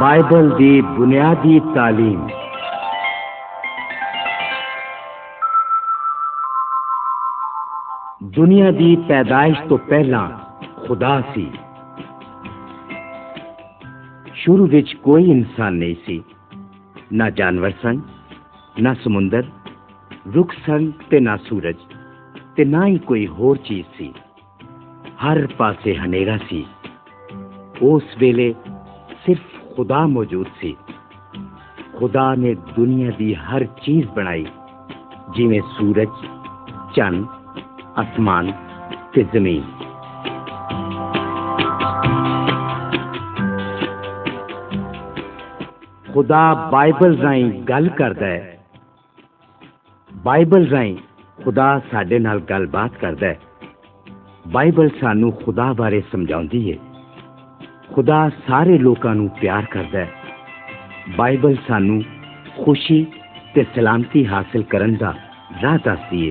Bible دی بنیادی تعلیم دنیا دی پیدائش تو پہلا خدا سی شروع کوئی انسان نہیں سی نہ جانور سمندر نہ سورج نہ ہر اس ویلے صرف خدا موجود سی خدا نے دنیا دی ہر چیز بنائی جی سورج چند آسمان زمین خدا بائبل رائیں گل ہے بائبل رائیں خدا ساڈے نال گل بات کرد ہے بائبل سانو خدا بارے سمجھا ہے خدا سارے لوگوں پیار ہے بائبل سانو خوشی تے سلامتی حاصل کرن دا راہ دس دی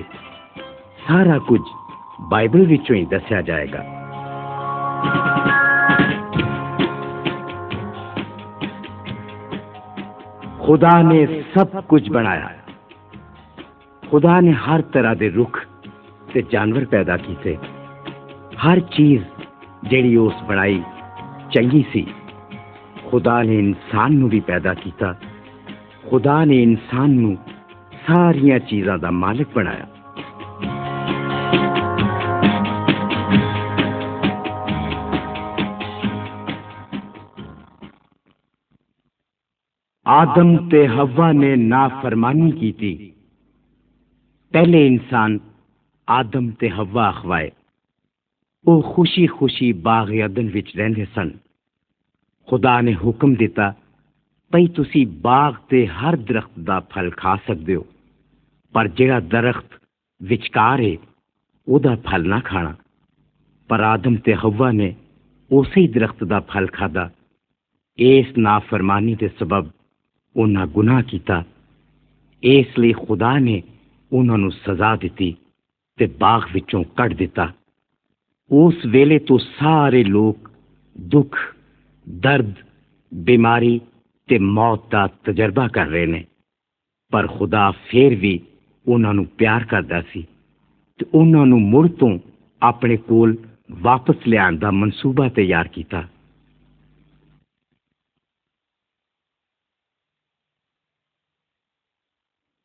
سارا کچھ بائبل وچوں ہی دسیا جائے گا خدا نے سب کچھ بنایا خدا نے ہر طرح دے رکھ تے جانور پیدا کیتے ہر چیز جیڑی اس بنائی چنگی سی خدا نے انسان نو بھی پیدا کیتا خدا نے انسان نو سارا چیزاں دا مالک بنایا آدم تے ہوا نے نافرمانی کی تھی پہلے انسان آدم تے ہوا اخوائے وہ خوشی خوشی باغ رہندے سن خدا نے حکم دیتا بھائی تسی باغ تے ہر درخت دا پھل کھا سکتے ہو پر جڑا درخت وچکار ہے او دا پھل نہ کھانا پر آدم تے ہوا نے اسی درخت دا پھل کھا اس نافرمانی دے سبب انہ گناہ کیتا اس لیے خدا نے انہوں نے سزا دیتی کٹ دیتا اس ویلے تو سارے لوگ دکھ درد بیماری تے موت دا تجربہ کر رہے نے پر خدا پھر بھی انہوں پیار کرتا سی تے انہوں نے مڑ تو اپنے کول واپس لیا کا منصوبہ تیار کیا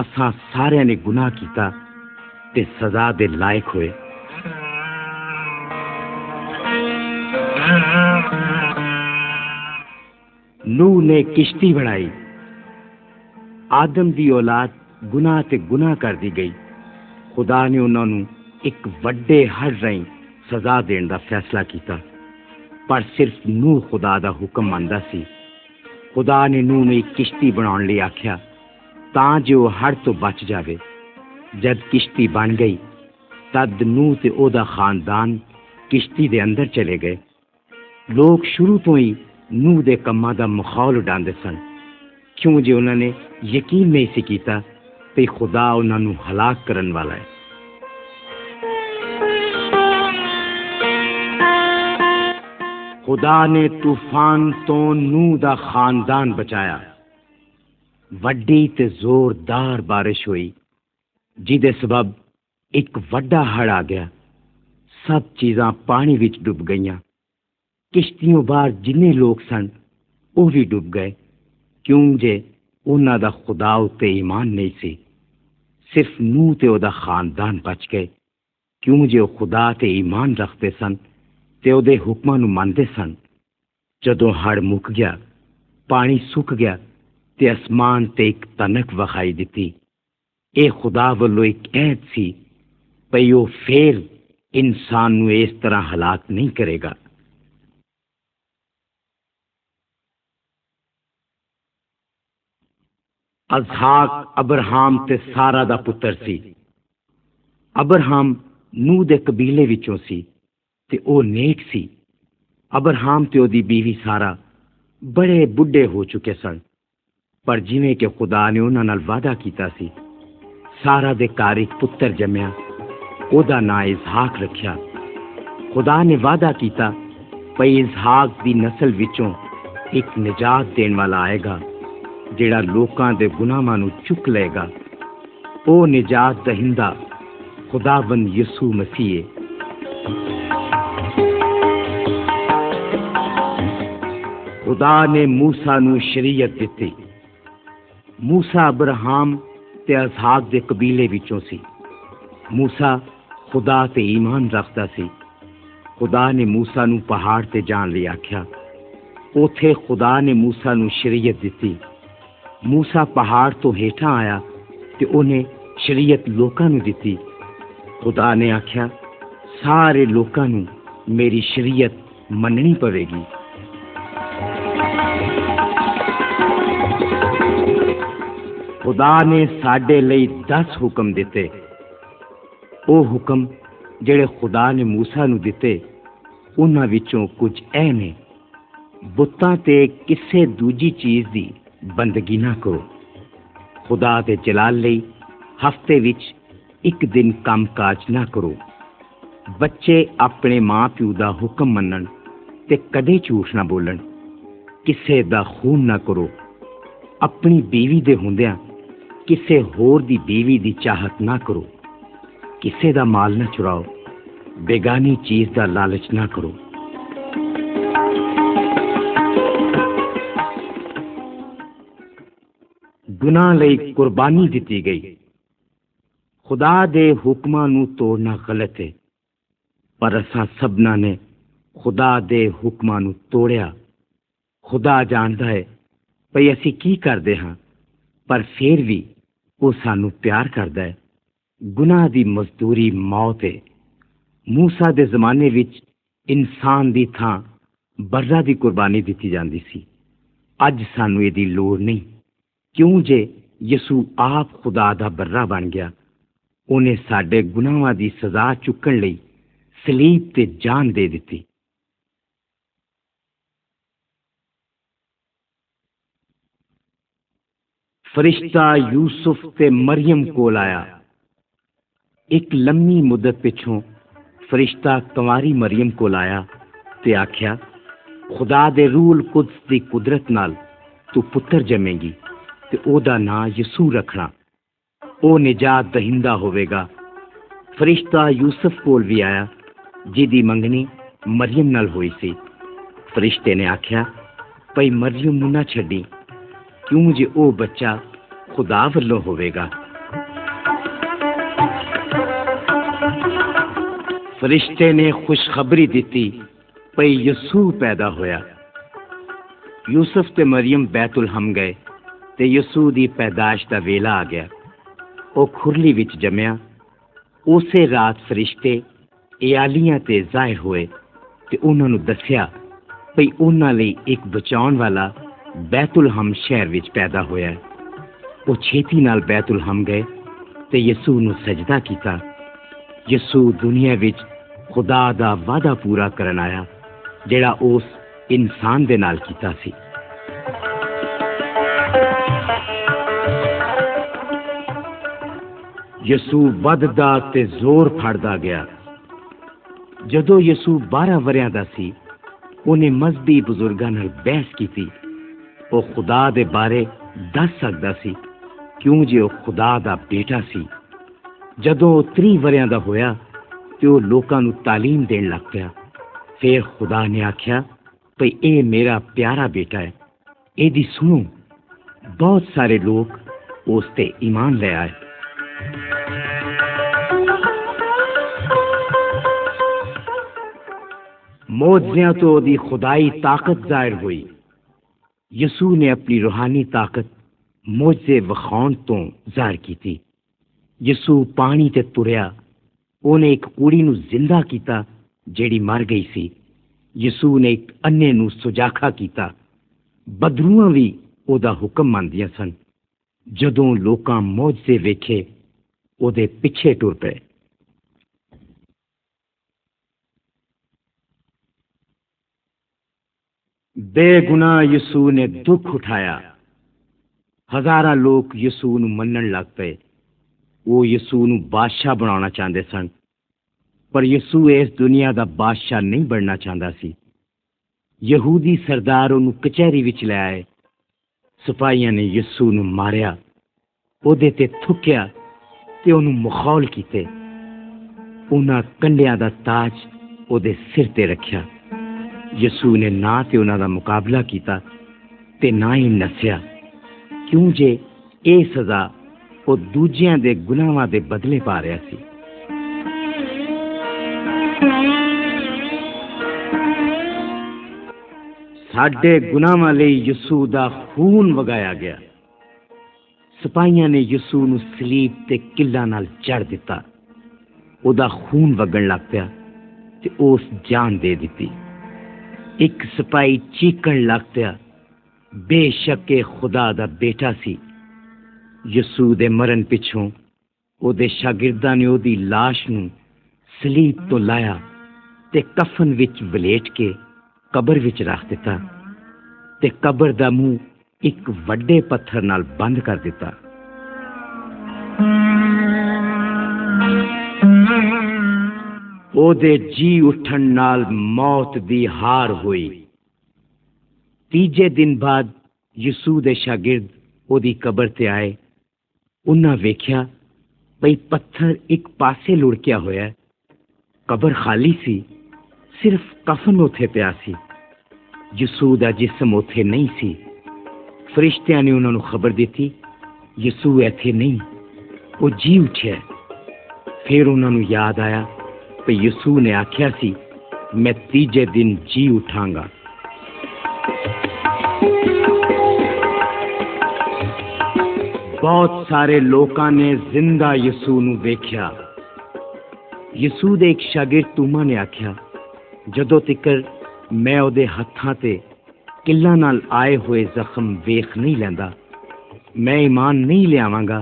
ااریا نے گنا کیا سزا دائق ہوئے نے کشتی بڑھائی آدم دی اولاد گناہ تے گناہ کر دی گئی خدا نے انہوں نے ایک وڈے ہر رہی سزا دین دا فیصلہ کیتا پر صرف نو خدا دا حکم سی خدا نے نو نے ایک کشتی بنا لی آخیا جو ہڑ بچ جائے جب کشتی بن گئی تب نا خاندان کشتی کے اندر چلے گئے لوگ شروع تو ہی نما کا مخول اڈا سن کیوں جی انہوں نے یقین نہیں خدا انہوں نے ہلاک والا ہے خدا نے طوفان تو خاندان بچایا وڈی تے زوردار بارش ہوئی جیسے سبب ایک وڈا ہڑ آ گیا سب چیزاں پانی وچ ڈب گئی کشتیوں باہر جن لوگ سن وہ بھی ڈب گئے کیوں جے انہوں دا خدا ایمان نہیں سی صرف تے او دا خاندان بچ گئے کیوں جے او خدا تے ایمان رکھتے سن تے سنتے وہ حکماں مندے سن جدو ہڑ مک گیا پانی سک گیا تے اسمان تے ایک تنک وخائی دتی اے خدا ایک عہد سی پیو فیر انسان نو اس طرح ہلاک نہیں کرے گا ازحاق ابرہام تے سارا دا پتر سی ابرہام نو دے قبیلے وچوں سی تے او نیک سی ابرہام تے او دی بیوی سارا بڑے بڈے ہو چکے سن ਪਰ ਜਿਵੇਂ ਕਿ ਖੁਦਾ ਨੇ ਉਹਨਾਂ ਨਾਲ ਵਾਅਦਾ ਕੀਤਾ ਸੀ ਸਾਰਾ ਦੇ ਘਰ ਇੱਕ ਪੁੱਤਰ ਜੰਮਿਆ ਉਹਦਾ ਨਾਂ ਇਸਹਾਕ ਰੱਖਿਆ ਖੁਦਾ ਨੇ ਵਾਅਦਾ ਕੀਤਾ ਪਈ ਇਸਹਾਕ ਦੀ نسل ਵਿੱਚੋਂ ਇੱਕ ਨਜਾਤ ਦੇਣ ਵਾਲਾ ਆਏਗਾ ਜਿਹੜਾ ਲੋਕਾਂ ਦੇ ਗੁਨਾਹਾਂ ਨੂੰ ਚੁੱਕ ਲਏਗਾ ਉਹ ਨਜਾਤ ਦਹਿੰਦਾ ਖੁਦਾਵੰਦ ਯਿਸੂ ਮਸੀਹ ਖੁਦਾ ਨੇ موسی ਨੂੰ ਸ਼ਰੀਅਤ ਦਿੱਤੀ موسا تے اسحاق کے قبیلے سی موسا خدا تے ایمان رکھتا سی خدا نے موسا نو پہاڑ تے جان لیا آخیا اتے خدا نے موسا نو شریعت دتی موسا پہاڑ تو ہٹا آیا تے انہیں شریعت لوکاں نو دیتی خدا نے آخیا سارے لوکاں نو میری شریعت مننی پوے گی ਖੁਦਾ ਨੇ ਸਾਡੇ ਲਈ 10 ਹੁਕਮ ਦਿੱਤੇ ਉਹ ਹੁਕਮ ਜਿਹੜੇ ਖੁਦਾ ਨੇ موسی ਨੂੰ ਦਿੱਤੇ ਉਹਨਾਂ ਵਿੱਚੋਂ ਕੁਝ ਐ ਨੇ ਬੁੱਤਾਂ ਤੇ ਕਿਸੇ ਦੂਜੀ ਚੀਜ਼ ਦੀ ਬੰਦਗੀ ਨਾ ਕਰੋ ਖੁਦਾ ਦੇ ਜਲਾਲ ਲਈ ਹਫਤੇ ਵਿੱਚ ਇੱਕ ਦਿਨ ਕੰਮਕਾਜ ਨਾ ਕਰੋ ਬੱਚੇ ਆਪਣੇ ਮਾਪਿਓ ਦਾ ਹੁਕਮ ਮੰਨਣ ਤੇ ਕਦੇ ਝੂਠ ਨਾ ਬੋਲਣ ਕਿਸੇ ਦਾ ਖੂਨ ਨਾ ਕਰੋ ਆਪਣੀ بیوی ਦੇ ਹੁੰਦਿਆਂ کسے ہور دی بیوی دی چاہت نہ کرو کسے دا مال نہ چراؤ بیگانی چیز دا لالچ نہ کرو گناہ لئی قربانی دیتی گئی خدا دے حکما نو توڑنا غلط ہے پر اسا سبنا نے خدا دکما نو توڑیا خدا جانتا ہے بھائی اسی کی کرتے ہاں پر پھر بھی وہ سانو پیار کرد ہے گنا مزدوری موت ہے موسا کے زمانے وچ انسان کی تھان برا کی قربانی دیتی جاتی سی اج سانو یہ لوڑ نہیں کیوں جے یسو آپ خدا دا برا بن گیا انہیں سڈے گناواں سزا چکن لئی سلیب تے جان دے دیتی ਫਰਿਸ਼ਤਾ ਯੂਸਫ ਤੇ ਮਰੀਮ ਕੋਲ ਆਇਆ ਇੱਕ ਲੰਮੀ ਮੁਦਤ ਪਿਛੋਂ ਫਰਿਸ਼ਤਾ ਕੁਮਾਰੀ ਮਰੀਮ ਕੋਲ ਆਇਆ ਤੇ ਆਖਿਆ ਖੁਦਾ ਦੇ ਰੂਲ ਕੁਦਸ ਦੀ ਕੁਦਰਤ ਨਾਲ ਤੂੰ ਪੁੱਤਰ ਜੰਮੇਗੀ ਤੇ ਉਹਦਾ ਨਾਂ ਯਿਸੂ ਰੱਖਣਾ ਉਹ ਨਜਾਤ ਦਹਿੰਦਾ ਹੋਵੇਗਾ ਫਰਿਸ਼ਤਾ ਯੂਸਫ ਕੋਲ ਵੀ ਆਇਆ ਜਿਹਦੀ ਮੰਗਣੀ ਮਰੀਮ ਨਾਲ ਹੋਈ ਸੀ ਫਰਿਸ਼ਤੇ ਨੇ ਆਖਿਆ ਭਈ ਮਰੀਮ ਨੂੰ ਨਾ ਛੱਡੀ کیوں او بچہ خدا ولو ہوئے گا فرشتے نے خوشخبری دیتی یسو پیدا ہویا یوسف تے مریم بیت الحم گئے تے یسو دی پیدائش دا ویلا آ گیا او کھرلی وچ جمیا اسی رات فرشتے ایالیاں تے ظاہر ہوئے تے دسیا پی انہوں ایک بچاؤ والا ਬੈਤੁਲ ਹਮ ਸ਼ਹਿਰ ਵਿੱਚ ਪੈਦਾ ਹੋਇਆ ਉਹ ਛੇਤੀ ਨਾਲ ਬੈਤੁਲ ਹਮ ਗਏ ਤੇ ਯਿਸੂ ਨੂੰ ਸਜਦਾ ਕੀਤਾ ਯਿਸੂ ਦੁਨੀਆ ਵਿੱਚ ਖੁਦਾ ਦਾ ਵਾਦਾ ਪੂਰਾ ਕਰਨ ਆਇਆ ਜਿਹੜਾ ਉਸ ਇਨਸਾਨ ਦੇ ਨਾਲ ਕੀਤਾ ਸੀ ਯਿਸੂ ਵੱਧਦਾ ਤੇ ਜ਼ੋਰ ਫੜਦਾ ਗਿਆ ਜਦੋਂ ਯਿਸੂ 12 ਵਰਿਆਂ ਦਾ ਸੀ ਉਹਨੇ ਮਜ਼ਬੀ ਬਜ਼ੁਰਗਾਂ ਨਾਲ ਬਹਿਸ ਕੀਤੀ او خدا دے بارے دس سکتا سی کیوں جی او خدا دا بیٹا سی جدوں تری وریاں وا ہوا تو تعلیم دین لگ پیا پھر خدا نے آکھیا بھائی اے میرا پیارا بیٹا ہے اے دی سنو بہت سارے لوگ اس تے ایمان لے آئے موجزیاں تو دی خدائی طاقت ظاہر ہوئی ਯਿਸੂ ਨੇ ਆਪਣੀ ਰੂਹਾਨੀ ਤਾਕਤ ਮੌਜੇ ਵਿਖਾਉਣ ਤੋਂ ਜ਼ਾਹਰ ਕੀਤੀ ਯਿਸੂ ਪਾਣੀ ਤੇ ਤੁਰਿਆ ਉਹਨੇ ਇੱਕ ਕੁੜੀ ਨੂੰ ਜ਼ਿੰਦਾ ਕੀਤਾ ਜਿਹੜੀ ਮਰ ਗਈ ਸੀ ਯਿਸੂ ਨੇ ਇੱਕ ਅੰਨੇ ਨੂੰ ਸੁਜਾਖਾ ਕੀਤਾ ਬਦਰੂਆਂ ਵੀ ਉਹਦਾ ਹੁਕਮ ਮੰਨਦੀਆਂ ਸਨ ਜਦੋਂ ਲੋਕਾਂ ਮੌਜੇ ਵੇਖੇ ਉਹਦੇ ਪਿੱਛੇ ਟੁਰ ਪਏ ਬੇਗੁਨਾਹ ਯਿਸੂ ਨੇ ਦੁੱਖ ਉਠਾਇਆ ਹਜ਼ਾਰਾਂ ਲੋਕ ਯਿਸੂ ਨੂੰ ਮੰਨਣ ਲੱਗ ਪਏ ਉਹ ਯਿਸੂ ਨੂੰ ਬਾਦਸ਼ਾਹ ਬਣਾਉਣਾ ਚਾਹੁੰਦੇ ਸਨ ਪਰ ਯਿਸੂ ਇਸ ਦੁਨੀਆ ਦਾ ਬਾਦਸ਼ਾਹ ਨਹੀਂ ਬਣਨਾ ਚਾਹੁੰਦਾ ਸੀ ਯਹੂਦੀ ਸਰਦਾਰ ਉਹਨੂੰ ਕਚਹਿਰੀ ਵਿੱਚ ਲੈ ਆਏ ਸਿਪਾਹੀਆਂ ਨੇ ਯਿਸੂ ਨੂੰ ਮਾਰਿਆ ਉਹਦੇ ਤੇ ਥੁੱਕਿਆ ਤੇ ਉਹਨੂੰ ਮੁਖੌਲ ਕੀਤੇ ਉਹਨਾਂ ਕੰਡਿਆਂ ਦਾ ਤਾਜ ਉਹਦੇ ਸਿਰ ਤੇ ਰੱਖਿਆ یسو نے نہقابلہ کیا ہی نسیا کیوں جی یہ سزا وہ دجیا کے گناواں کے بدلے پا ساڈے سڈے لئی یسو دا خون وگایا گیا سپاہیا نے یسو سلیب تے تلا نال چڑ خون وگن لگ پیا اس جان دے دیتی ਇੱਕ ਸਿਪਾਈ ਚੀਕਣ ਲੱਗ ਪਿਆ ਬੇਸ਼ੱਕ ਇਹ ਖੁਦਾ ਦਾ ਬੇਟਾ ਸੀ ਯਿਸੂ ਦੇ ਮਰਨ ਪਿੱਛੋਂ ਉਹਦੇ ਸ਼ਾਗਿਰਦਾਂ ਨੇ ਉਹਦੀ লাশ ਨੂੰ ਸਲੀਬ ਤੋਂ ਲਾਇਆ ਤੇ ਕਫਨ ਵਿੱਚ ਬਲੇਟ ਕੇ ਕਬਰ ਵਿੱਚ ਰੱਖ ਦਿੱਤਾ ਤੇ ਕਬਰ ਦਾ ਮੂੰਹ ਇੱਕ ਵੱਡੇ ਪੱਥਰ ਨਾਲ ਬੰਦ ਕਰ ਦਿੱਤਾ ਉਹਦੇ ਜੀ ਉੱਠਣ ਨਾਲ ਮੌਤ ਦੀ ਹਾਰ ਹੋਈ ਤੀਜੇ ਦਿਨ ਬਾਅਦ ਯਿਸੂ ਦੇ ਸ਼ਾਗਿਰਦ ਉਹਦੀ ਕਬਰ ਤੇ ਆਏ ਉਹਨਾਂ ਵੇਖਿਆ ਭਈ ਪੱਥਰ ਇੱਕ ਪਾਸੇ ਲੁੜਕਿਆ ਹੋਇਆ ਕਬਰ ਖਾਲੀ ਸੀ ਸਿਰਫ ਕਫਨ ਉਥੇ ਪਿਆ ਸੀ ਯਿਸੂ ਦਾ ਜਿਸਮ ਉਥੇ ਨਹੀਂ ਸੀ ਫਰਿਸ਼ਤਿਆਂ ਨੇ ਉਹਨਾਂ ਨੂੰ ਖਬਰ ਦਿੱਤੀ ਯਿਸੂ ਇੱਥੇ ਨਹੀਂ ਉਹ ਜੀ ਉੱਠਿਆ ਫਿਰ ਉਹਨਾਂ ਨੂੰ ਯਾਦ ਆਇਆ یسو نے آخیا تیجے دن جی اٹھاں گا بہت سارے لوکاں نے زندہ یسو ایک شاگرد توما نے آخیا جدو تکر میں ہتھاں تے سے نال آئے ہوئے زخم ویخ نہیں لیندا میں ایمان نہیں لیاواں گا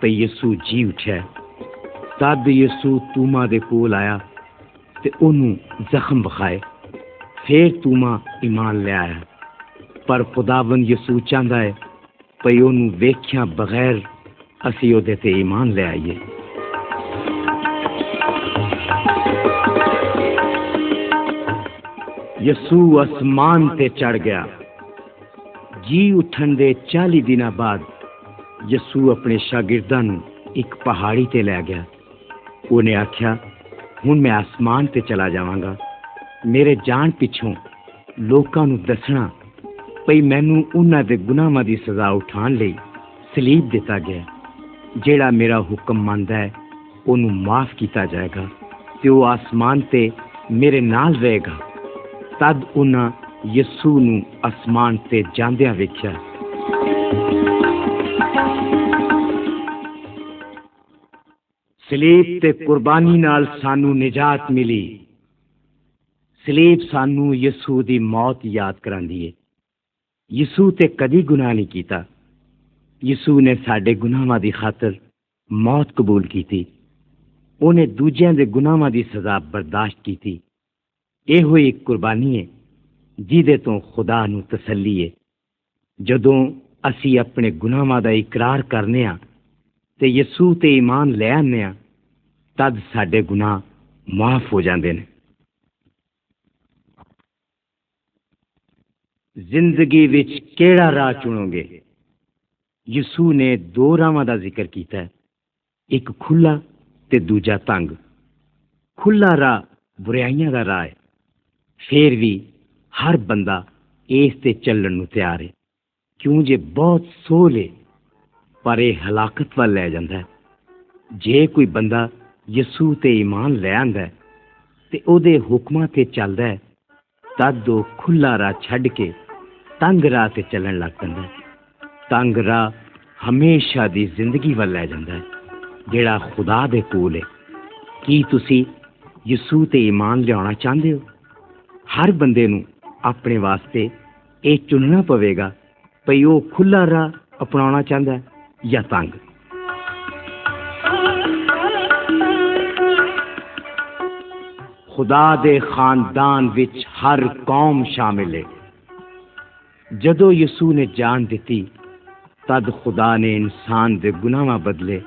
تے یسو جی اٹھایا تد یسو تما دے کو آیا تو زخم بکھائے پھر تا ایمان لے آیا پر پتابن یسو چاہتا ہے پی وہ ویخیا بغیر اصل وہ ایمان لے آئیے یسو آسمان تے چڑھ گیا جی اٹھن دے چالی دنوں بعد یسو اپنے شاگردوں ایک پہاڑی تے لے گیا انہیں آخیا ہوں میں آسمان پہ چلا جاگا میرے جان پچھوں ان گنا سزا اٹھاؤ سلیب دیا جہا میرا حکم ماند ہے انف کیا جائے گا تو وہ آسمان سے میرے نال رہے گا تب انہوں نے یسو نسمان سے جاندہ دیکھا سلیب تے قربانی نال سانو نجات ملی سلیب سانو یسو دی موت یاد کرایے یسو تے کدی گنا نہیں کیتا یسو نے سارے گناواں دی خاطر موت قبول کی انہیں دوجی کے گناواں دی سزا برداشت کی یہ قربانی ہے جیسے تو خدا نو تسلی ہے جدو اپنے گناہ دا اقرار کرنے ہاں تے یسو تے ایمان لے آنے ہاں ਤਦ ਸਾਡੇ ਗੁਨਾਹ ਮਾਫ ਹੋ ਜਾਂਦੇ ਨੇ ਜ਼ਿੰਦਗੀ ਵਿੱਚ ਕਿਹੜਾ ਰਾਹ ਚੁਣੋਗੇ ਯਿਸੂ ਨੇ ਦੋ ਰਾਹਾਂ ਦਾ ਜ਼ਿਕਰ ਕੀਤਾ ਇੱਕ ਖੁੱਲਾ ਤੇ ਦੂਜਾ ਤੰਗ ਖੁੱਲਾ ਰਾਹ ਬੁਰਾਈਆਂ ਦਾ ਰਾਹ ਹੈ ਫੇਰ ਵੀ ਹਰ ਬੰਦਾ ਇਸ ਤੇ ਚੱਲਣ ਨੂੰ ਤਿਆਰ ਹੈ ਕਿਉਂ ਜੇ ਬਹੁਤ ਸੋਲੇ ਪਰ ਇਹ ਹਲਾਕਤ ਵੱਲ ਲੈ ਜਾਂਦਾ ਹੈ ਜੇ ਕੋਈ ਬੰਦਾ ਯਿਸੂ ਤੇ ਈਮਾਨ ਲੈ ਆਂਦਾ ਤੇ ਉਹਦੇ ਹੁਕਮਾਂ ਤੇ ਚੱਲਦਾ ਹੈ ਤਦ ਉਹ ਖੁੱਲਾ ਰਾਹ ਛੱਡ ਕੇ ਤੰਗ ਰਾਹ ਤੇ ਚੱਲਣ ਲੱਗ ਪੈਂਦਾ ਤੰਗ ਰਾਹ ਹਮੇਸ਼ਾ ਦੀ ਜ਼ਿੰਦਗੀ ਵੱਲ ਲੈ ਜਾਂਦਾ ਹੈ ਜਿਹੜਾ ਖੁਦਾ ਦੇ ਕੋਲ ਹੈ ਕੀ ਤੁਸੀਂ ਯਿਸੂ ਤੇ ਈਮਾਨ ਲਿਆਉਣਾ ਚਾਹੁੰਦੇ ਹੋ ਹਰ ਬੰਦੇ ਨੂੰ ਆਪਣੇ ਵਾਸਤੇ ਇਹ ਚੁਣਨਾ ਪਵੇਗਾ ਭਈ ਉਹ ਖੁੱਲਾ ਰਾਹ ਅਪਣਾਉਣਾ ਚਾਹੁੰਦਾ ਹੈ ਜਾਂ ਤੰਗ خدا دے خاندان وچ ہر قوم شامل ہے جدو یسو نے جان تد خدا نے انسان دے بدلے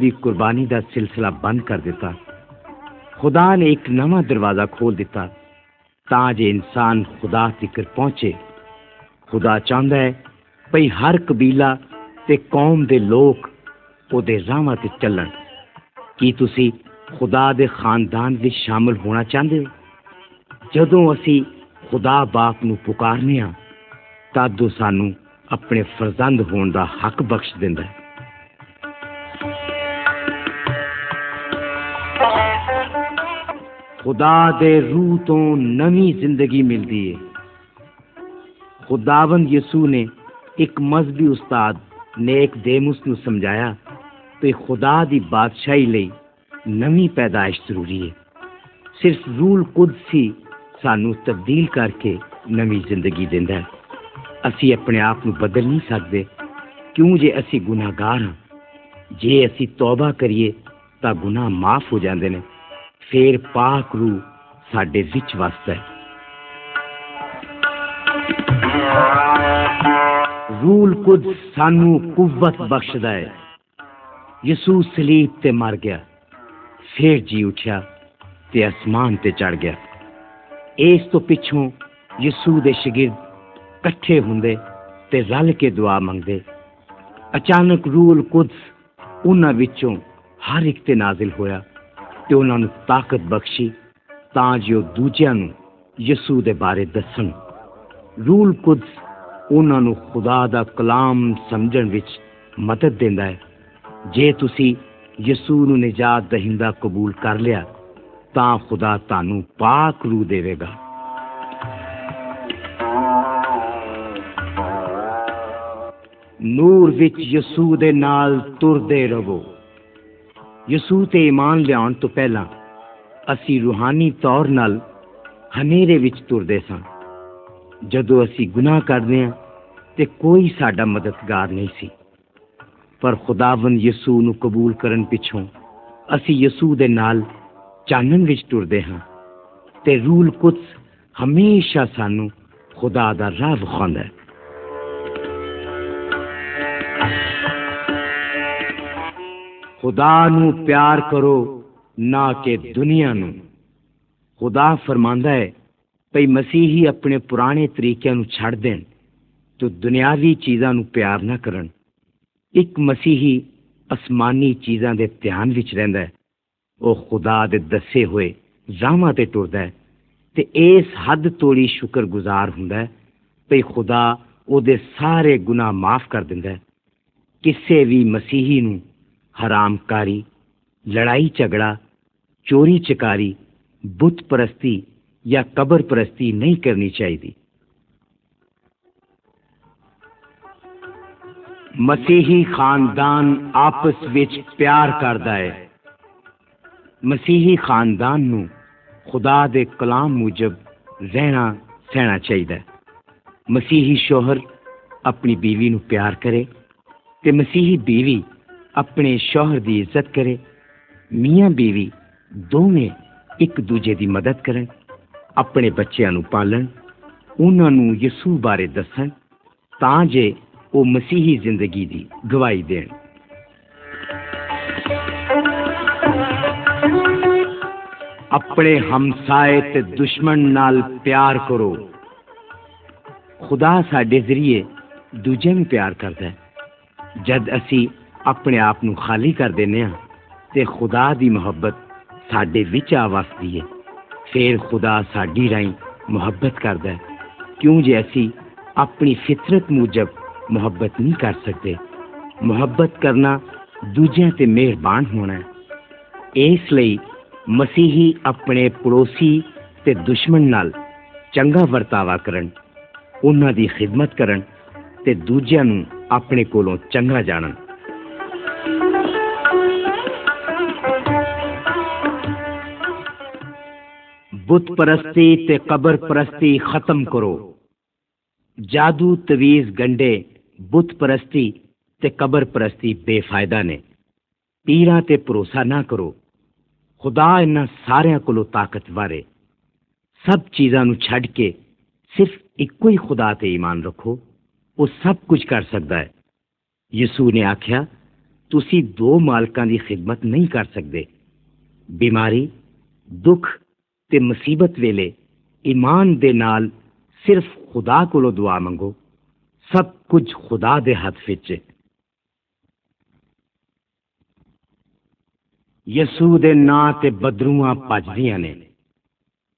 دی قربانی دا سلسلہ بند کر دیتا خدا نے ایک نواں دروازہ کھول دیتا جے انسان خدا تکر پہنچے خدا چاہتا ہے بھائی ہر قبیلہ تے قوم دے لوگ راہ چلن کی تسی خدا دے خاندان دے شامل ہونا چاہتے ہو اسی خدا باپ نو پکارنے ہاں آدھو سانو اپنے فرزند ہون دا حق بخش دینا خدا دے روح تو نمی زندگی ملتی ہے خداون یسو نے ایک مذہبی استاد نے ایک بےس نو سمجھایا تو خدا دی بادشاہی لئی نمی پیدائش ضروری ہے صرف رول کد ہی سانو تبدیل کر کے نمی زندگی دیا ہے اسی اپنے آپ کو بدل نہیں سکتے کیوں جے اسی گناہ گار ہاں جے اسی توبہ کریے تا گناہ معاف ہو جاندے نے پھر پاک رو وچ واسطہ ہے رول کد سانو قوت بخشدا ہے یسوع صلیب تے مر گیا ਫੇਰ ਜੀ ਉੱਠਿਆ ਤੇ ਅਸਮਾਨ ਤੇ ਚੜ ਗਿਆ ਇਸ ਤੋਂ ਪਿੱਛੋਂ ਯਿਸੂ ਦੇ ਸ਼ਗਿਰ ਇਕੱਠੇ ਹੁੰਦੇ ਤੇ ਰਲ ਕੇ ਦੁਆ ਮੰਗਦੇ ਅਚਾਨਕ ਰੂਲ ਕੁਦਸ ਉਹਨਾਂ ਵਿੱਚੋਂ ਹਰ ਇੱਕ ਤੇ ਨਾਜ਼ਿਲ ਹੋਇਆ ਤੇ ਉਹਨਾਂ ਨੂੰ ਤਾਕਤ ਬਖਸ਼ੀ ਤਾਂ ਜੋ ਦੂਜਿਆਂ ਨੂੰ ਯਿਸੂ ਦੇ ਬਾਰੇ ਦੱਸਣ ਰੂਲ ਕੁਦਸ ਉਹਨਾਂ ਨੂੰ ਖੁਦਾ ਦਾ ਕਲਾਮ ਸਮਝਣ ਵਿੱਚ ਮਦਦ ਦਿੰਦਾ ਹੈ ਜੇ ਤੁਸੀਂ ਯਿਸੂ ਨੂੰ ਨਜਾਤ ਦੇਹਿੰਦਾ ਕਬੂਲ ਕਰ ਲਿਆ ਤਾਂ ਖੁਦਾ ਤੁਹਾਨੂੰ ਪਾਕ ਰੂਹ ਦੇਵੇਗਾ ਨੂਰ ਵਿੱਚ ਯਿਸੂ ਦੇ ਨਾਲ ਤੁਰਦੇ ਰਹੋ ਯਿਸੂ ਤੇ ਈਮਾਨ ਲਿਆਉਣ ਤੋਂ ਪਹਿਲਾਂ ਅਸੀਂ ਰੂਹਾਨੀ ਤੌਰ ਨਾਲ ਹਨੇਰੇ ਵਿੱਚ ਤੁਰਦੇ ਸਾਂ ਜਦੋਂ ਅਸੀਂ ਗੁਨਾਹ ਕਰਦੇ ਹਾਂ ਤੇ ਕੋਈ ਸਾਡਾ ਮਦਦਗਾਰ ਨਹੀਂ ਸੀ ਪਰ ਖੁਦਾਵੰ ਯਿਸੂ ਨੂੰ ਕਬੂਲ ਕਰਨ ਪਿੱਛੋਂ ਅਸੀਂ ਯਿਸੂ ਦੇ ਨਾਲ ਚਾਨਣ ਵਿੱਚ ਤੁਰਦੇ ਹਾਂ ਤੇ ਰੂਲ ਕੁਦਸ ਹਮੇਸ਼ਾ ਸਾਨੂੰ ਖੁਦਾ ਦਾ ਰਾਹ ਵਿਖਾਉਂਦਾ ਹੈ ਖੁਦਾ ਨੂੰ ਪਿਆਰ ਕਰੋ ਨਾ ਕਿ ਦੁਨੀਆ ਨੂੰ ਖੁਦਾ ਫਰਮਾਂਦਾ ਹੈ ਭਈ ਮਸੀਹੀ ਆਪਣੇ ਪੁਰਾਣੇ ਤਰੀਕਿਆਂ ਨੂੰ ਛੱਡ ਦੇਣ ਤੇ ਦੁਨਿਆਵੀ ਚੀਜ਼ਾਂ ਨੂੰ ਪਿਆਰ ਨਾ ਕਰਨ ایک مسیحی اسمانی چیزاں کے دھیان وہ خدا دے دسے ہوئے زاہاں سے ٹرد ہے تے اس حد توڑی شکر گزار ہوں کہ خدا او دے سارے گناہ معاف کر ہے کسے بھی مسیحی حرام کاری لڑائی جھگڑا چوری چکاری بت پرستی یا قبر پرستی نہیں کرنی چاہیے مسیحی خاندان آپس وچ پیار کردا ہے مسیحی خاندان نو خدا دے کلام موجب رہنا سہنا چاہیے مسیحی شوہر اپنی بیوی نو پیار کرے تے مسیحی بیوی اپنے شوہر دی عزت کرے میاں بیوی دونوں ایک دوجے دی مدد کریں اپنے بچیاں نو پالن انہاں نو یسوع بارے دسن تاں جے مسیحی زندگی دی گواہی دین اپنے ہمسائے تے دشمن نال پیار کرو خدا سے ذریعے دوجے میں پیار کرتا ہے جد اسی اپنے آپ کو خالی کر دے ہاں، خدا دی محبت سڈے آواز ہے پھر خدا ساڈی رائیں محبت کرد ہے کیوں جے اسی اپنی فطرت موجب محبت نہیں کر سکتے محبت کرنا تے مہربان ہونا ہے اس لئی مسیحی اپنے پڑوسی دشمن دی خدمت اپنے چنگا جانن بت پرستی تے قبر پرستی ختم کرو جادو تویز گنڈے بت پرستی تے قبر پرستی بے فائدہ نے پیرا تے بھروسہ نہ کرو خدا سارے ساریا طاقت وارے سب چیزاں چھڈ کے صرف ایک ہی خدا تے ایمان رکھو وہ سب کچھ کر سکتا ہے یسو نے آخیا تھی دو مالک دی خدمت نہیں کر سکتے بیماری دکھ تے مصیبت ویلے ایمان دے نال صرف خدا کو دعا منگو ਸਭ ਕੁਝ ਖੁਦਾ ਦੇ ਹੱਥ ਵਿੱਚ ਹੈ ਯਸੂ ਦੇ ਨਾਂ ਤੇ ਬਦਰੂਆਂ ਭੱਜਦੀਆਂ ਨੇ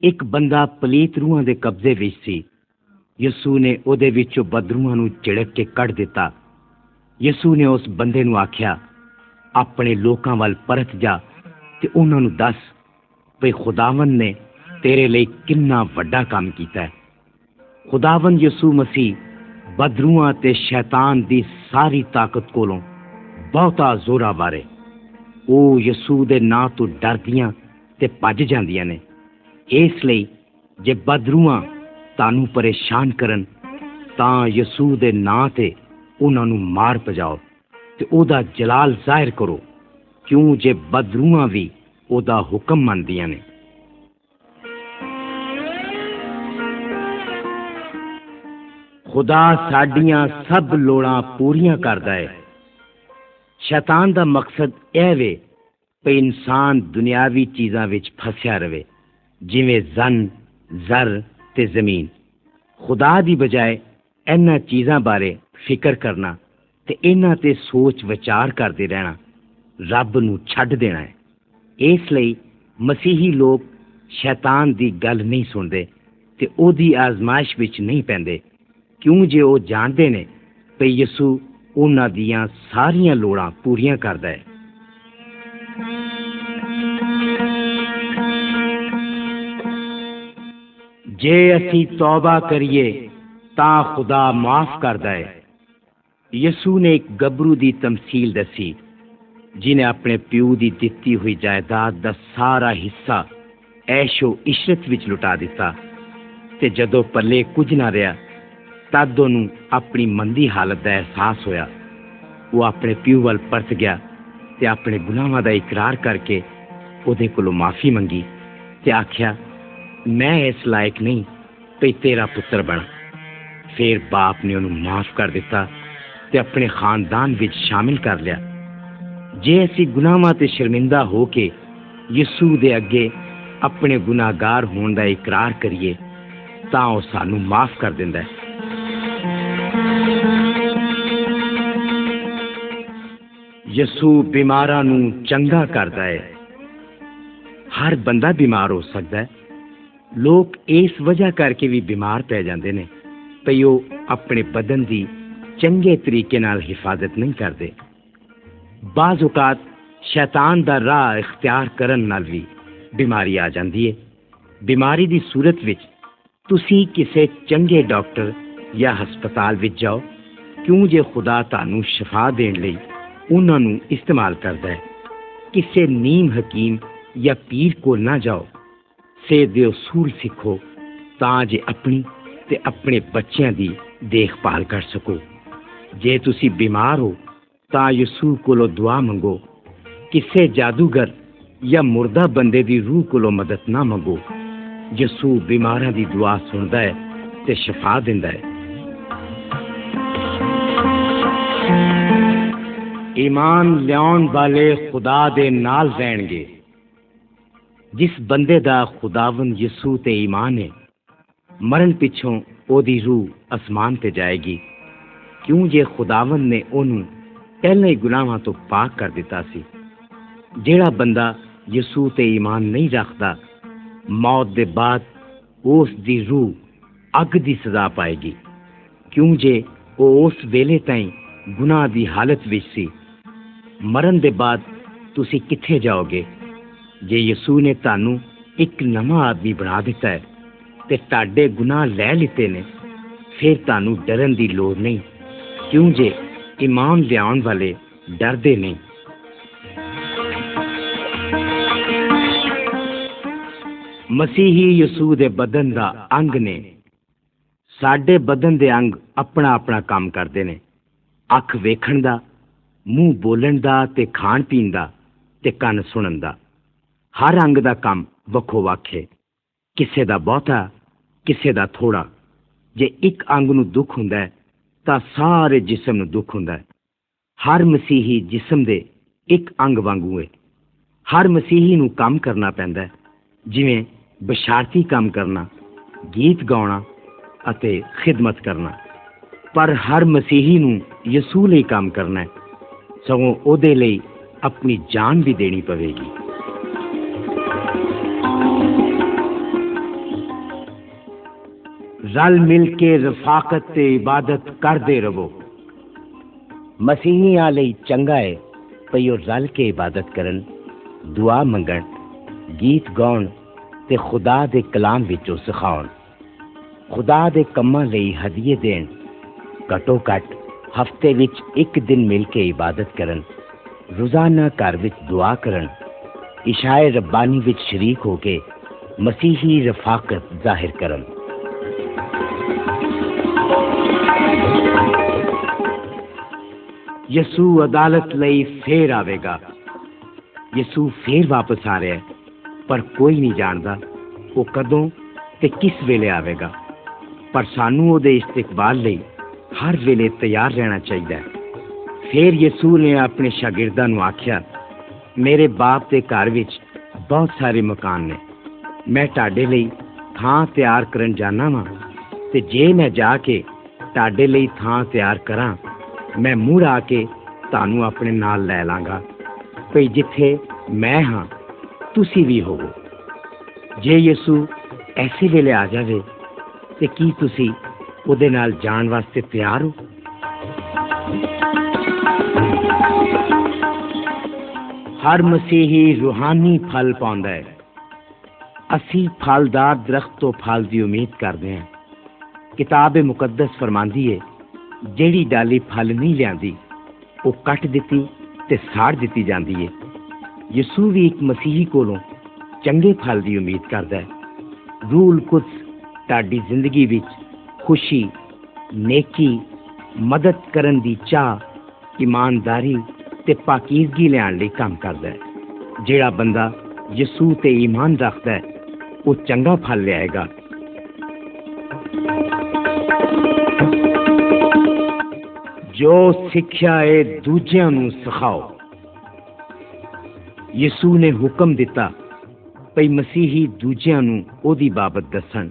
ਇੱਕ ਬੰਦਾ ਪਲੀਤ ਰੂਹਾਂ ਦੇ ਕਬਜ਼ੇ ਵਿੱਚ ਸੀ ਯਸੂ ਨੇ ਉਹਦੇ ਵਿੱਚੋਂ ਬਦਰੂਆਂ ਨੂੰ ਝਿੜਕ ਕੇ ਕੱਢ ਦਿੱਤਾ ਯਸੂ ਨੇ ਉਸ ਬੰਦੇ ਨੂੰ ਆਖਿਆ ਆਪਣੇ ਲੋਕਾਂ ਵੱਲ ਪਰਤ ਜਾ ਤੇ ਉਹਨਾਂ ਨੂੰ ਦੱਸ ਕਿ ਖੁਦਾਵੰ ਨੇ ਤੇਰੇ ਲਈ ਕਿੰਨਾ ਵੱਡਾ ਕੰਮ ਕੀਤਾ ਹੈ ਖੁਦਾਵੰ ਯਸੂ ਮਸੀਹ ਬਦਰੂਆਂ ਤੇ ਸ਼ੈਤਾਨ ਦੀ ਸਾਰੀ ਤਾਕਤ ਕੋਲੋਂ ਬਹੁਤਾ ਜ਼ੋਰਾ ਬਾਰੇ ਉਹ ਯਿਸੂ ਦੇ ਨਾਂ ਤੋਂ ਡਰਦੀਆਂ ਤੇ ਭੱਜ ਜਾਂਦੀਆਂ ਨੇ ਇਸ ਲਈ ਜੇ ਬਦਰੂਆਂ ਤੁਹਾਨੂੰ ਪਰੇਸ਼ਾਨ ਕਰਨ ਤਾਂ ਯਿਸੂ ਦੇ ਨਾਂ ਤੇ ਉਹਨਾਂ ਨੂੰ ਮਾਰ ਪਜਾਓ ਤੇ ਉਹਦਾ ਜਲਾਲ ਜ਼ਾਹਿਰ ਕਰੋ ਕਿਉਂ ਜੇ ਬਦਰੂਆਂ ਵੀ ਉਹਦਾ ਹੁਕਮ ਮੰਨਦੀਆਂ ਨੇ خدا ساڈیاں سب لوڑاں پوریاں کرتا ہے شیطان دا مقصد اے وے یہ انسان دنیاوی چیزاں وچ پھسیا رہے جویں زن زر تے زمین خدا دی بجائے انہیں چیزاں بارے فکر کرنا تے تے سوچ وچار کرتے رہنا رب نو چھڈ دینا ہے اس لئی مسیحی لوگ شیطان دی گل نہیں سن دے تے او دی آزمائش وچ نہیں پیندے کیوں جے وہ جانتے کہ یسو ان ساریا لوڑا پوریا اسی توبہ کریے تا خدا معاف ہے یسو نے ایک گبرو دی تمثیل دسی جنہیں اپنے پیو دی دتی ہوئی جائیداد دا سارا حصہ ایشو عشرت وچ لٹا دیتا تے جدو پلے کچھ نہ رہا ਤਦ ਉਹਨੂੰ ਆਪਣੀ ਮੰਦੀ ਹਾਲਤ ਦਾ ਅਹਿਸਾਸ ਹੋਇਆ ਉਹ ਆਪਣੇ ਪਿਓ ਵੱਲ ਪਰਤ ਗਿਆ ਤੇ ਆਪਣੇ ਗੁਨਾਹਾਂ ਦਾ ਇਕਰਾਰ ਕਰਕੇ ਉਹਦੇ ਕੋਲੋਂ ਮਾਫੀ ਮੰਗੀ ਤੇ ਆਖਿਆ ਮੈਂ ਇਸ ਲਾਇਕ ਨਹੀਂ ਤੇ ਤੇਰਾ ਪੁੱਤਰ ਬਣ ਫਿਰ ਬਾਪ ਨੇ ਉਹਨੂੰ ਮਾਫ ਕਰ ਦਿੱਤਾ ਤੇ ਆਪਣੇ ਖਾਨਦਾਨ ਵਿੱਚ ਸ਼ਾਮਿਲ ਕਰ ਲਿਆ ਜੇ ਅਸੀਂ ਗੁਨਾਹਾਂ ਤੇ ਸ਼ਰਮਿੰਦਾ ਹੋ ਕੇ ਯਿਸੂ ਦੇ ਅੱਗੇ ਆਪਣੇ ਗੁਨਾਹਗਾਰ ਹੋਣ ਦਾ ਇਕਰਾਰ ਕਰੀਏ ਤਾਂ ਉਹ ਸਾਨੂੰ ਮਾਫ ਕਰ ਦਿੰਦਾ ਹੈ ਯਿਸੂ ਬਿਮਾਰਾਂ ਨੂੰ ਚੰਗਾ ਕਰਦਾ ਹੈ ਹਰ ਬੰਦਾ ਬਿਮਾਰ ਹੋ ਸਕਦਾ ਹੈ ਲੋਕ ਇਸ ਵਜ੍ਹਾ ਕਰਕੇ ਵੀ ਬਿਮਾਰ ਪੈ ਜਾਂਦੇ ਨੇ ਭਈ ਉਹ ਆਪਣੇ ਬਦਨ ਦੀ ਚੰਗੇ ਤਰੀਕੇ ਨਾਲ ਹਿਫਾਜ਼ਤ ਨਹੀਂ ਕਰਦੇ ਬਾਜ਼ ਔਕਾਤ ਸ਼ੈਤਾਨ ਦਾ ਰਾਹ ਇਖਤਿਆਰ ਕਰਨ ਨਾਲ ਵੀ ਬਿਮਾਰੀ ਆ ਜਾਂਦੀ ਹੈ ਬਿਮਾਰੀ ਦੀ ਸੂਰਤ ਵਿੱਚ ਤੁਸੀਂ ਕਿਸੇ ਚੰਗੇ ਡਾਕਟਰ ਜਾਂ ਹਸਪਤਾਲ ਵਿੱਚ ਜਾਓ ਕਿਉਂ ਜੇ ਖੁਦਾ ਤੁਹਾਨੂੰ ਸ਼ਿਫਾ ਦੇਣ ਲਈ ਉਹਨਾਂ ਨੂੰ ਇਸਤੇਮਾਲ ਕਰਦਾ ਹੈ ਕਿਸੇ ਨੀਮ ਹਕੀਮ ਜਾਂ ਪੀਰ ਕੋਲ ਨਾ ਜਾਓ ਸੇਧ ਦੇ ਉਸੂਲ ਸਿੱਖੋ ਤਾਂ ਜੇ ਆਪਣੀ ਤੇ ਆਪਣੇ ਬੱਚਿਆਂ ਦੀ ਦੇਖਭਾਲ ਕਰ ਸਕੋ ਜੇ ਤੁਸੀਂ ਬਿਮਾਰ ਹੋ ਤਾਂ ਯਿਸੂ ਕੋਲੋਂ ਦੁਆ ਮੰਗੋ ਕਿਸੇ ਜਾਦੂਗਰ ਜਾਂ ਮਰਦਾ ਬੰਦੇ ਦੀ ਰੂਹ ਕੋਲੋਂ ਮਦਦ ਨਾ ਮੰਗੋ ਯਿਸੂ ਬਿਮਾਰਾਂ ਦੀ ਦੁਆ ਸੁਣਦਾ ਹੈ ਤੇ ਸ਼ਿਫਾ ਦਿੰਦਾ ਹੈ ایمان لیا والے خدا دے نال رہن گے جس بندے دا خداون یسو ایمان ہے مرن پچھوں او دی روح اسمان تے جائے گی کیوں جے خداون نے پہلے تو پاک کر دیتا سی جیڑا بندہ یسو تے ایمان نہیں رکھتا موت دے بعد اس دی روح اگ دی سزا پائے گی کیوں جے وہ اس ویلے تائیں گناہ دی حالت وچ سی ਮਰਨ ਦੇ ਬਾਅਦ ਤੁਸੀਂ ਕਿੱਥੇ ਜਾਓਗੇ ਜੇ ਯਿਸੂ ਨੇ ਤੁਹਾਨੂੰ ਇੱਕ ਨਵਾਂ ਆਦਮੀ ਬਣਾ ਦਿੱਤਾ ਹੈ ਤੇ ਤੁਹਾਡੇ ਗੁਨਾਹ ਲੈ ਲਿੱਤੇ ਨੇ ਫਿਰ ਤੁਹਾਨੂੰ ਡਰਨ ਦੀ ਲੋੜ ਨਹੀਂ ਕਿਉਂ ਜੇ ਇਮਾਨ ਲਿਆਉਣ ਵਾਲੇ ਡਰਦੇ ਨਹੀਂ ਮਸੀਹੀ ਯਿਸੂ ਦੇ ਬਦਨ ਦਾ ਅੰਗ ਨੇ ਸਾਡੇ ਬਦਨ ਦੇ ਅੰਗ ਆਪਣਾ ਆਪਣਾ ਕੰਮ ਕਰਦੇ ਨੇ ਅੱਖ ਵੇਖਣ ਦਾ منہ بولن کا تو کھان پی کن سن کا ہر اگ کا کام وکو وق ہے کسی کا بہتا کسی کا تھوڑا جنگ نا تو سارے جسم ہوں ہر مسیح جسم کے ایک اگ وے ہر مسیح کام کرنا پہن جشارتی کام کرنا گیت گاؤں خدمت کرنا پر ہر مسیح کام کرنا سگو لی اپنی جان بھی دینی پے گی رل کے رفاقت عبادت کرتے رہو مسیح چنگا ہے کہ وہ رل کے عبادت کر دع منگ گیت گاؤں خدا کے کلام بچوں سکھاؤ خدا کے کما لی ہدیے دٹو گھٹ ਹਫਤੇ ਵਿੱਚ ਇੱਕ ਦਿਨ ਮਿਲ ਕੇ ਇਬਾਦਤ ਕਰਨ ਰੋਜ਼ਾਨਾ ਘਰ ਵਿੱਚ ਦੁਆ ਕਰਨ ਇਸ਼ਾਏ ਰੱਬਾਨੀ ਵਿੱਚ ਸ਼ਰੀਕ ਹੋ ਕੇ ਮਸੀਹੀ ਰਫਾਕਤ ਜ਼ਾਹਿਰ ਕਰਨ ਯਿਸੂ ਅਦਾਲਤ ਲਈ ਫੇਰ ਆਵੇਗਾ ਯਿਸੂ ਫੇਰ ਵਾਪਸ ਆ ਰਿਹਾ ਪਰ ਕੋਈ ਨਹੀਂ ਜਾਣਦਾ ਉਹ ਕਦੋਂ ਤੇ ਕਿਸ ਵੇਲੇ ਆਵੇਗਾ ਪਰ ਸਾਨੂੰ ਉਹਦੇ ਇਸਤਕਬਾਲ ਲਈ ਹਰ ਵੇਲੇ ਤਿਆਰ ਰਹਿਣਾ ਚਾਹੀਦਾ ਹੈ ਫਿਰ ਯਿਸੂ ਨੇ ਆਪਣੇ ਸ਼ਾਗਿਰਦਾਂ ਨੂੰ ਆਖਿਆ ਮੇਰੇ ਬਾਪ ਦੇ ਘਰ ਵਿੱਚ ਬਹੁਤ ਸਾਰੇ ਮਕਾਨ ਨੇ ਮੈਂ ਤੁਹਾਡੇ ਲਈ ਥਾਂ ਤਿਆਰ ਕਰਨ ਜਾਣਾ ਵਾਂ ਤੇ ਜੇ ਮੈਂ ਜਾ ਕੇ ਤੁਹਾਡੇ ਲਈ ਥਾਂ ਤਿਆਰ ਕਰਾਂ ਮੈਂ ਮੁੜ ਆ ਕੇ ਤੁਹਾਨੂੰ ਆਪਣੇ ਨਾਲ ਲੈ ਲਾਂਗਾ ਭਈ ਜਿੱਥੇ ਮੈਂ ਹਾਂ ਤੁਸੀਂ ਵੀ ਹੋਵੋ ਜੇ ਯਿਸੂ ਐਸੇ ਵੇਲੇ ਆ ਜਾਵੇ ਤੇ ਕੀ ਤੁਸੀਂ ਉਹਦੇ ਨਾਲ ਜਾਣ ਵਾਸਤੇ ਤਿਆਰ ਹੋ ਹਰ ਮਸੀਹੀ ਰੂਹਾਨੀ ਫਲ ਪਾਉਂਦਾ ਹੈ ਅਸੀਂ ਫਲਦਾਰ ਦਰਖਤ ਤੋਂ ਫਲ ਦੀ ਉਮੀਦ ਕਰਦੇ ਹਾਂ ਕਿਤਾਬ ਮੁਕੱਦਸ ਫਰਮਾਂਦੀ ਹੈ ਜਿਹੜੀ ਡਾਲੀ ਫਲ ਨਹੀਂ ਲਿਆਂਦੀ ਉਹ ਕੱਟ ਦਿੱਤੀ ਤੇ ਸਾੜ ਦਿੱਤੀ ਜਾਂਦੀ ਹੈ ਯਿਸੂ ਵੀ ਇੱਕ ਮਸੀਹੀ ਕੋਲੋਂ ਚੰਗੇ ਫਲ ਦੀ ਉਮੀਦ ਕਰਦਾ ਹੈ ਰੂਲ ਕੁਝ ਤੁਹਾਡੀ ਜ਼ਿੰਦਗੀ ਵਿੱਚ خوشی نیکی مدد کرن دی چاہ ایمانداری تے پاکیزگی کام ہے جیڑا بندہ کرسو تے ایمان رکھتا ہے وہ چنگا پھل لے آئے گا جو سکھیا ہے دوجیاں نو سکھاؤ یسو نے حکم دیتا بھائی مسیحی دوجیاں نو او دی بابت دسن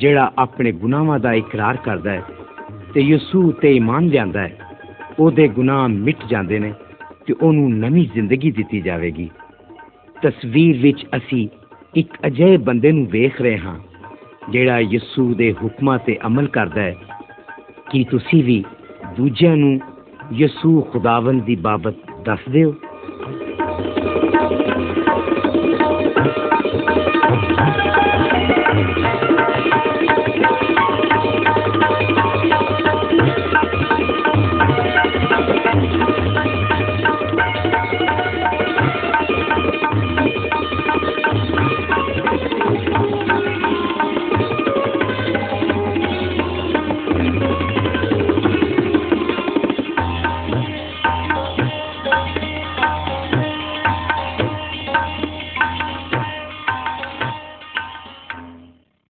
جڑا اپنے گناواں دا اقرار کردا ہے تے یسوع تے ایمان لیندا ہے او دے گناہ مٹ جاندے نے تے اونوں نویں زندگی دتی جاوے گی تصویر وچ اسی ایک اجے بندے ویکھ رہے ہاں یسوع دے حکماں تے عمل کردا ہے کی وی دوجیاں دوسرے یسوع خداوند دی بابت دس دیو